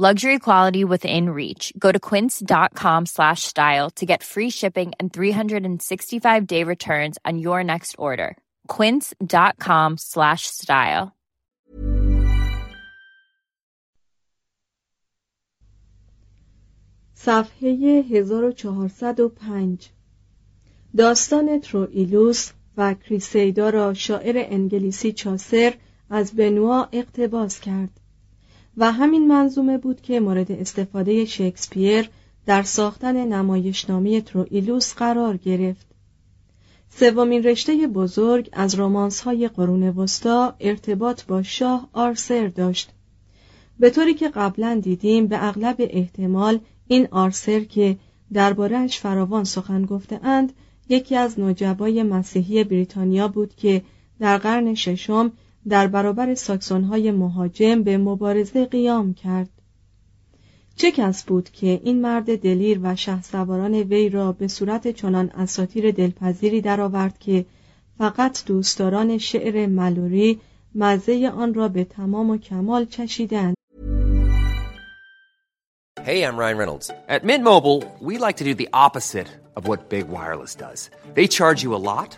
Luxury quality within reach. Go to quince.com slash style to get free shipping and 365 day returns on your next order. Quince.com slash style. صفحه 1405 داستان تروئیلوس و کریسیدا را شاعر انگلیسی چاسر از بنوا اقتباس کرد و همین منظومه بود که مورد استفاده شکسپیر در ساختن نمایشنامه تروئیلوس قرار گرفت. سومین رشته بزرگ از رمانس های قرون وسطا ارتباط با شاه آرسر داشت. به طوری که قبلا دیدیم به اغلب احتمال این آرسر که دربارهش فراوان سخن گفته اند یکی از نجبای مسیحی بریتانیا بود که در قرن ششم در برابر ساکسونهای مهاجم به مبارزه قیام کرد چه کس بود که این مرد دلیر و سواران وی را به صورت چنان اساطیر دلپذیری درآورد که فقط دوستداران شعر ملوری مزه آن را به تمام و کمال چشیدند Hey, I'm Ryan Reynolds. At Mint Mobile, we like to do the opposite of what Big Wireless does. They charge you a lot,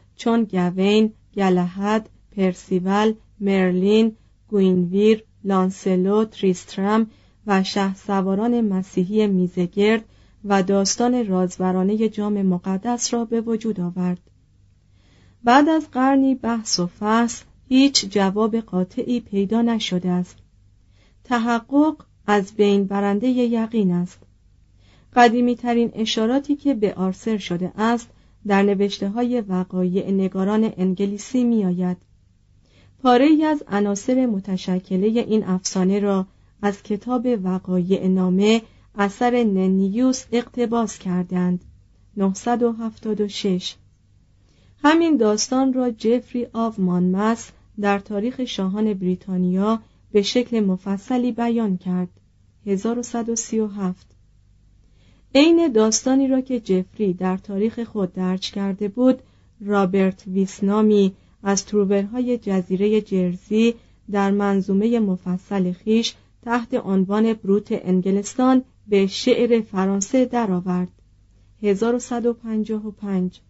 چون گوین، گلهد، پرسیول، مرلین، گوینویر، لانسلو، تریسترم و شه سواران مسیحی میزگرد و داستان رازورانه جام مقدس را به وجود آورد. بعد از قرنی بحث و فحص هیچ جواب قاطعی پیدا نشده است. تحقق از بین برنده یقین است. قدیمی ترین اشاراتی که به آرسر شده است در نوشته های وقایع نگاران انگلیسی می آید. پاره ای از عناصر متشکله این افسانه را از کتاب وقایع نامه اثر ننیوس اقتباس کردند. 976 همین داستان را جفری آف مانمس در تاریخ شاهان بریتانیا به شکل مفصلی بیان کرد. 1137 عین داستانی را که جفری در تاریخ خود درج کرده بود رابرت ویسنامی از تروورهای جزیره جرزی در منظومه مفصل خیش تحت عنوان بروت انگلستان به شعر فرانسه درآورد 1155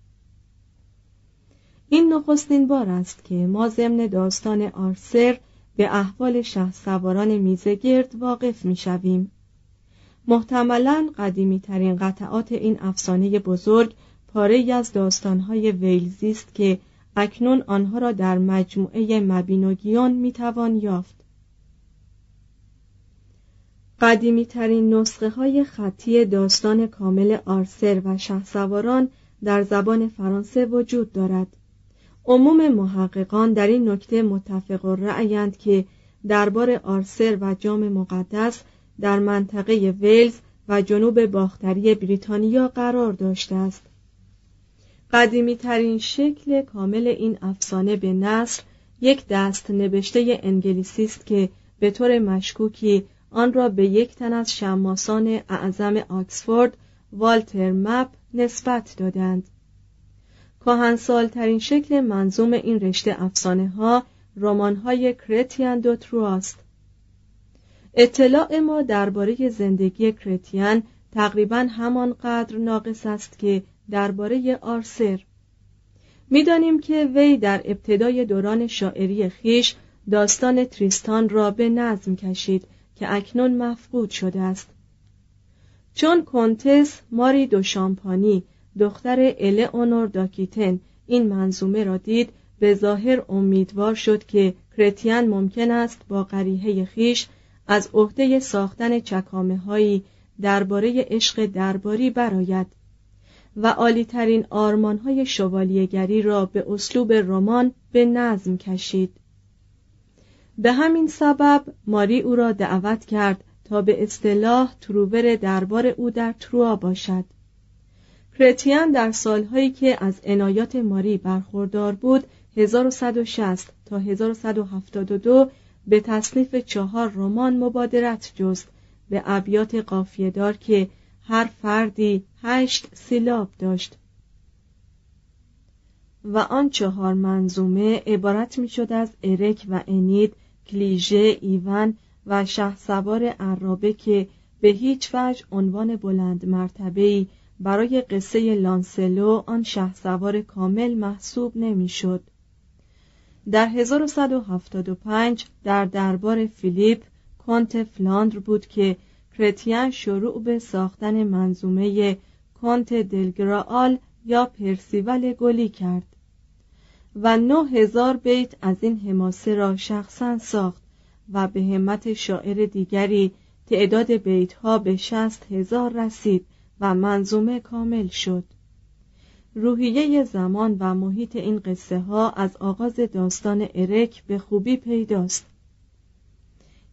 این نخستین بار است که ما ضمن داستان آرسر به احوال شه سواران میزگرد واقف می شویم. محتملا قدیمی ترین قطعات این افسانه بزرگ پاره از داستانهای ویلزی است که اکنون آنها را در مجموعه مبینوگیون می‌توان یافت. قدیمی ترین نسخه های خطی داستان کامل آرسر و شهسواران در زبان فرانسه وجود دارد. عموم محققان در این نکته متفق رأیند که دربار آرسر و جام مقدس در منطقه ویلز و جنوب باختری بریتانیا قرار داشته است. قدیمی ترین شکل کامل این افسانه به نصر یک دست نوشته انگلیسی است که به طور مشکوکی آن را به یک تن از شماسان اعظم آکسفورد والتر مپ نسبت دادند. ترین شکل منظوم این رشته افسانه ها رمان های کرتیان دو اطلاع ما درباره زندگی کرتیان تقریبا همانقدر ناقص است که درباره آرسر. می‌دانیم که وی در ابتدای دوران شاعری خیش داستان تریستان را به نظم کشید که اکنون مفقود شده است. چون کنتس ماری دو شامپانی دختر الئونور داکیتن این منظومه را دید به ظاهر امیدوار شد که کرتیان ممکن است با قریحه خیش از عهده ساختن چکامه هایی درباره عشق درباری براید و عالیترین آرمانهای شوالیهگری را به اسلوب رمان به نظم کشید. به همین سبب ماری او را دعوت کرد تا به اصطلاح تروور دربار او در تروا باشد. کرتیان در سالهایی که از عنایات ماری برخوردار بود 1160 تا 1172 به تصنیف چهار رمان مبادرت جست به ابیات قافیهدار که هر فردی هشت سیلاب داشت و آن چهار منظومه عبارت می شد از ارک و انید کلیژه ایون و شه سوار عرابه که به هیچ وجه عنوان بلند مرتبه‌ای برای قصه لانسلو آن شه سوار کامل محسوب نمی‌شد. در 1175 در دربار فیلیپ کنت فلاندر بود که کرتیان شروع به ساختن منظومه کنت دلگرال یا پرسیول گلی کرد و نه هزار بیت از این حماسه را شخصا ساخت و به همت شاعر دیگری تعداد بیت ها به شست هزار رسید و منظومه کامل شد. روحیه زمان و محیط این قصه ها از آغاز داستان ارک به خوبی پیداست.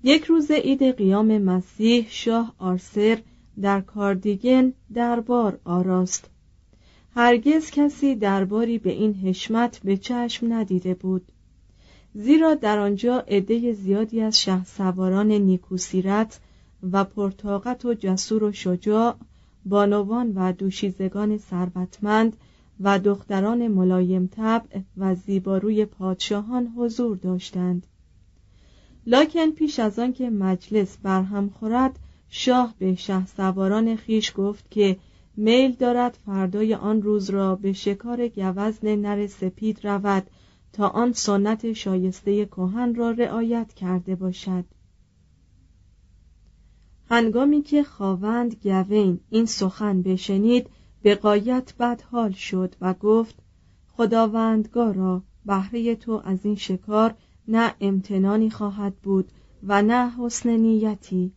یک روز عید قیام مسیح شاه آرسر در کاردیگن دربار آراست. هرگز کسی درباری به این حشمت به چشم ندیده بود. زیرا در آنجا عده زیادی از شه سواران نیکوسیرت و پرتاقت و جسور و شجاع بانوان و دوشیزگان ثروتمند و دختران ملایم طبع و زیباروی پادشاهان حضور داشتند. لاکن پیش از آن که مجلس برهم خورد شاه به شه سواران خیش گفت که میل دارد فردای آن روز را به شکار گوزن نر سپید رود تا آن سنت شایسته کهن را رعایت کرده باشد. هنگامی که خواوند گوین این سخن بشنید به قایت بدحال شد و گفت خداوندگارا بهره تو از این شکار نه امتنانی خواهد بود و نه حسن نیتی.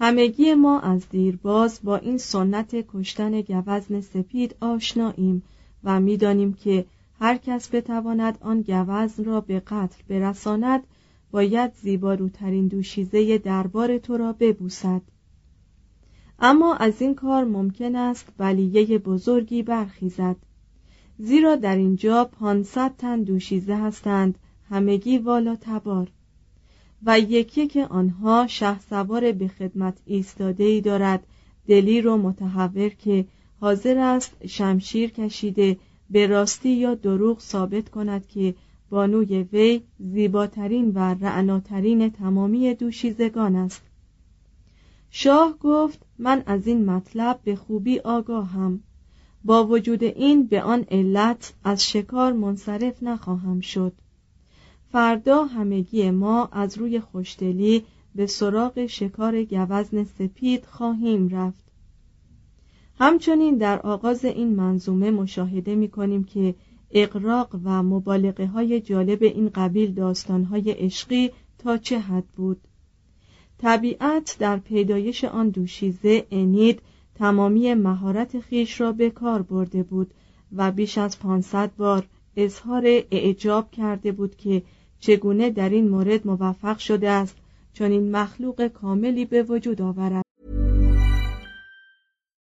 همگی ما از دیرباز با این سنت کشتن گوزن سپید آشناییم و می‌دانیم که هر کس بتواند آن گوزن را به قتل برساند باید زیباروترین دوشیزه دربار تو را ببوسد. اما از این کار ممکن است بلیه بزرگی برخیزد. زیرا در اینجا پانصد تن دوشیزه هستند همگی والا تبار. و یکی که آنها شه سوار به خدمت ایستاده ای دارد دلیر و متحور که حاضر است شمشیر کشیده به راستی یا دروغ ثابت کند که بانوی وی زیباترین و رعناترین تمامی دوشیزگان است. شاه گفت من از این مطلب به خوبی آگاهم. با وجود این به آن علت از شکار منصرف نخواهم شد. فردا همگی ما از روی خوشدلی به سراغ شکار گوزن سپید خواهیم رفت. همچنین در آغاز این منظومه مشاهده می کنیم که اقراق و مبالغه های جالب این قبیل داستان های عشقی تا چه حد بود؟ طبیعت در پیدایش آن دوشیزه انید تمامی مهارت خیش را به کار برده بود و بیش از پانصد بار اظهار اعجاب کرده بود که چگونه در این مورد موفق شده است چون این مخلوق کاملی به وجود آورد.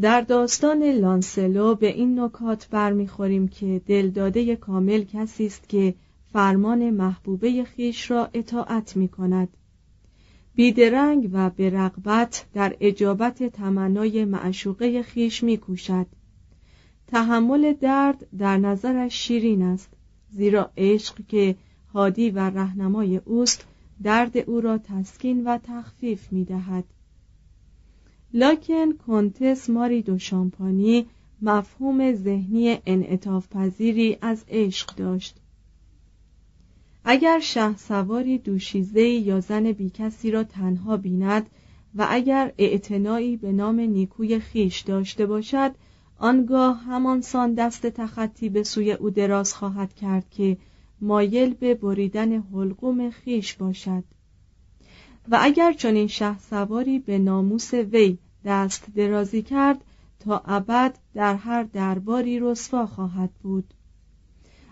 در داستان لانسلو به این نکات برمیخوریم که دلداده کامل کسی است که فرمان محبوبه خیش را اطاعت می کند بیدرنگ و به رغبت در اجابت تمنای معشوقه خیش می کوشد. تحمل درد در نظرش شیرین است زیرا عشق که هادی و رهنمای اوست درد او را تسکین و تخفیف می دهد. لاکن کنتس ماری دو شامپانی مفهوم ذهنی انعطاف پذیری از عشق داشت. اگر شه سواری دوشیزه یا زن بیکسی را تنها بیند و اگر اعتنایی به نام نیکوی خیش داشته باشد آنگاه همان سان دست تخطی به سوی او دراز خواهد کرد که مایل به بریدن حلقوم خیش باشد. و اگر چنین شه سواری به ناموس وی دست درازی کرد تا ابد در هر درباری رسوا خواهد بود.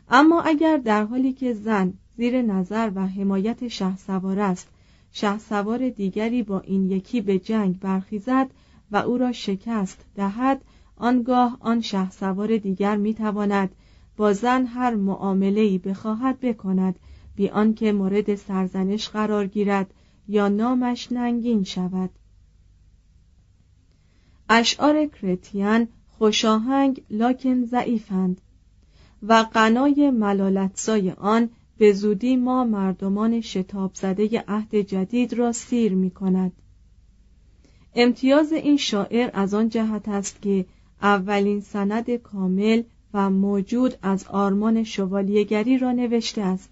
اما اگر در حالی که زن زیر نظر و حمایت شه سوار است شه سوار دیگری با این یکی به جنگ برخیزد و او را شکست دهد آنگاه آن شه سوار دیگر می‌تواند با زن هر معامله‌ای بخواهد بکند بی آنکه مورد سرزنش قرار گیرد یا نامش ننگین شود. اشعار کرتیان خوشاهنگ لاکن ضعیفند و غنای ملالتسای آن به زودی ما مردمان شتاب زده عهد جدید را سیر می کند امتیاز این شاعر از آن جهت است که اولین سند کامل و موجود از آرمان شوالیگری را نوشته است.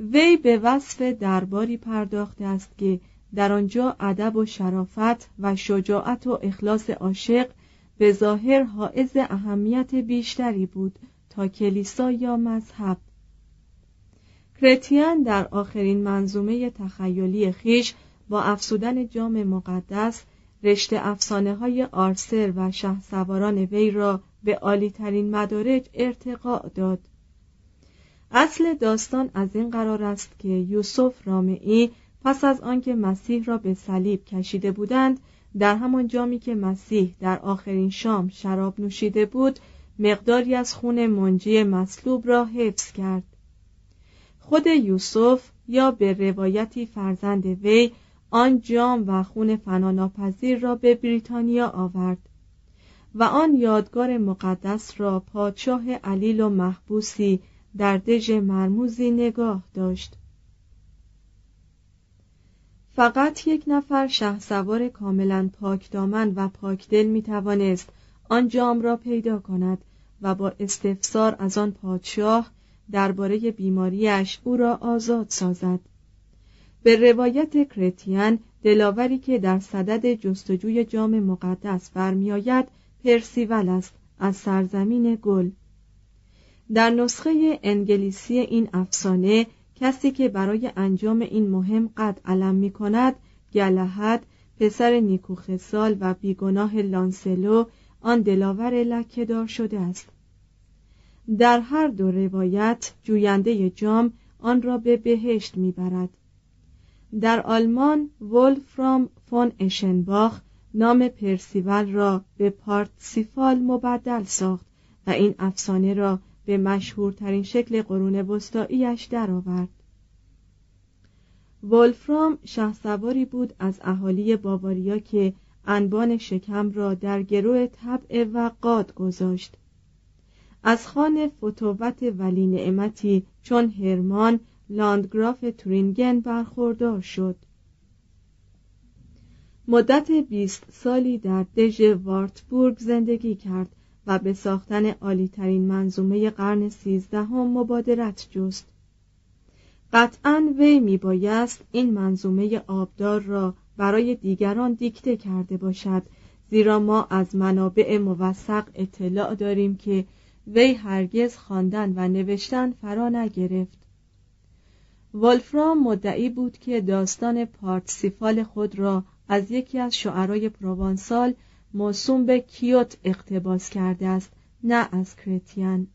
وی به وصف درباری پرداخته است که در آنجا ادب و شرافت و شجاعت و اخلاص عاشق به ظاهر حائز اهمیت بیشتری بود تا کلیسا یا مذهب. کرتیان در آخرین منظومه تخیلی خیش با افسودن جام مقدس رشته افسانه های آرسر و شه سواران وی را به عالی ترین مدارج ارتقاء داد. اصل داستان از این قرار است که یوسف رامعی پس از آنکه مسیح را به صلیب کشیده بودند در همان جامی که مسیح در آخرین شام شراب نوشیده بود مقداری از خون منجی مصلوب را حفظ کرد. خود یوسف یا به روایتی فرزند وی آن جام و خون فناناپذیر را به بریتانیا آورد و آن یادگار مقدس را پادشاه علیل و محبوسی در دژ مرموزی نگاه داشت. فقط یک نفر سوار کاملا پاکدامن و پاکدل می توانست آن جام را پیدا کند و با استفسار از آن پادشاه درباره بیماریش او را آزاد سازد. به روایت کرتیان دلاوری که در صدد جستجوی جام مقدس برمیآید پرسیول است از سرزمین گل. در نسخه انگلیسی این افسانه کسی که برای انجام این مهم قد علم می کند گلهد پسر نیکوخسال و بیگناه لانسلو آن دلاور لکهدار شده است. در هر دو روایت جوینده جام آن را به بهشت می‌برد در آلمان ولفرام فون اشنباخ نام پرسیول را به پارتسیفال مبدل ساخت و این افسانه را به مشهورترین شکل قرون وسطاییش درآورد. ولفرام شهسواری بود از اهالی باواریا که انبان شکم را در گروه طبع و قاد گذاشت. از خان فتووت ولی نعمتی چون هرمان لاندگراف تورینگن برخوردار شد. مدت بیست سالی در دژ وارتبورگ زندگی کرد. به ساختن عالیترین منظومه قرن سیزدهم مبادرت جست. قطعا وی میبایست این منظومه آبدار را برای دیگران دیکته کرده باشد زیرا ما از منابع موثق اطلاع داریم که وی هرگز خواندن و نوشتن فرا نگرفت. ولفرام مدعی بود که داستان پارتسیفال خود را از یکی از شعرای پروانسال موسوم به کیوت اقتباس کرده است نه از کرتیان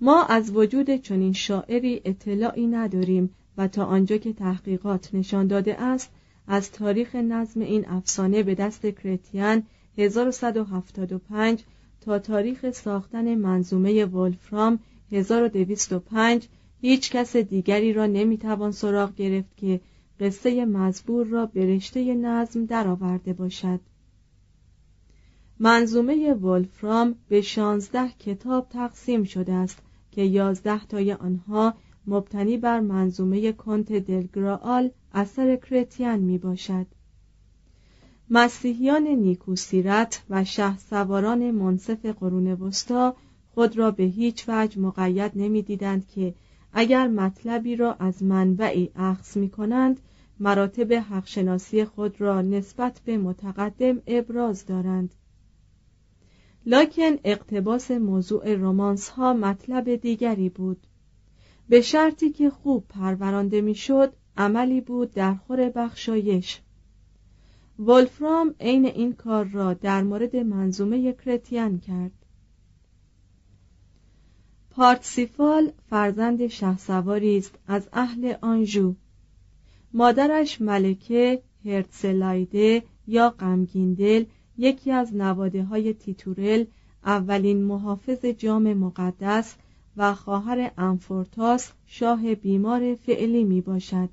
ما از وجود چنین شاعری اطلاعی نداریم و تا آنجا که تحقیقات نشان داده است از تاریخ نظم این افسانه به دست کرتیان 1175 تا تاریخ ساختن منظومه ولفرام 1205 هیچ کس دیگری را نمی‌توان سراغ گرفت که قصه مزبور را به رشته نظم درآورده باشد. منظومه ولفرام به شانزده کتاب تقسیم شده است که یازده تای آنها مبتنی بر منظومه کنت دلگرال اثر کرتیان می باشد. مسیحیان نیکوسیرت و شه سواران منصف قرون وسطا خود را به هیچ وجه مقید نمی‌دیدند که اگر مطلبی را از منبعی اخذ می کنند مراتب حقشناسی خود را نسبت به متقدم ابراز دارند. لکن اقتباس موضوع رومانس ها مطلب دیگری بود. به شرطی که خوب پرورانده می‌شد عملی بود در خور بخشایش. ولفرام عین این کار را در مورد منظومه کرتیان کرد. پارتسیفال فرزند شهسواری است از اهل آنژو مادرش ملکه هرتسلایده یا غمگیندل یکی از نواده های تیتورل اولین محافظ جام مقدس و خواهر انفورتاس شاه بیمار فعلی می باشد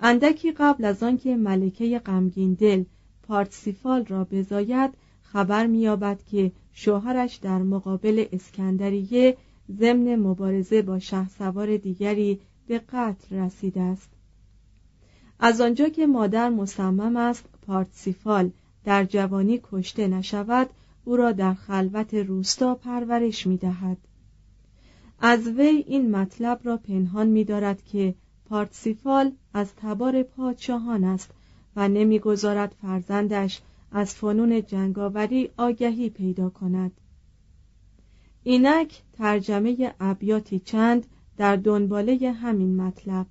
اندکی قبل از آنکه ملکه غمگین دل پارتسیفال را بزاید خبر مییابد که شوهرش در مقابل اسکندریه ضمن مبارزه با شهسوار دیگری به قتل رسیده است. از آنجا که مادر مصمم است پارتسیفال در جوانی کشته نشود او را در خلوت روستا پرورش می دهد. از وی این مطلب را پنهان می دارد که پارتسیفال از تبار پادشاهان است و نمی‌گذارد فرزندش از فنون جنگاوری آگهی پیدا کند اینک ترجمه ابیاتی چند در دنباله همین مطلب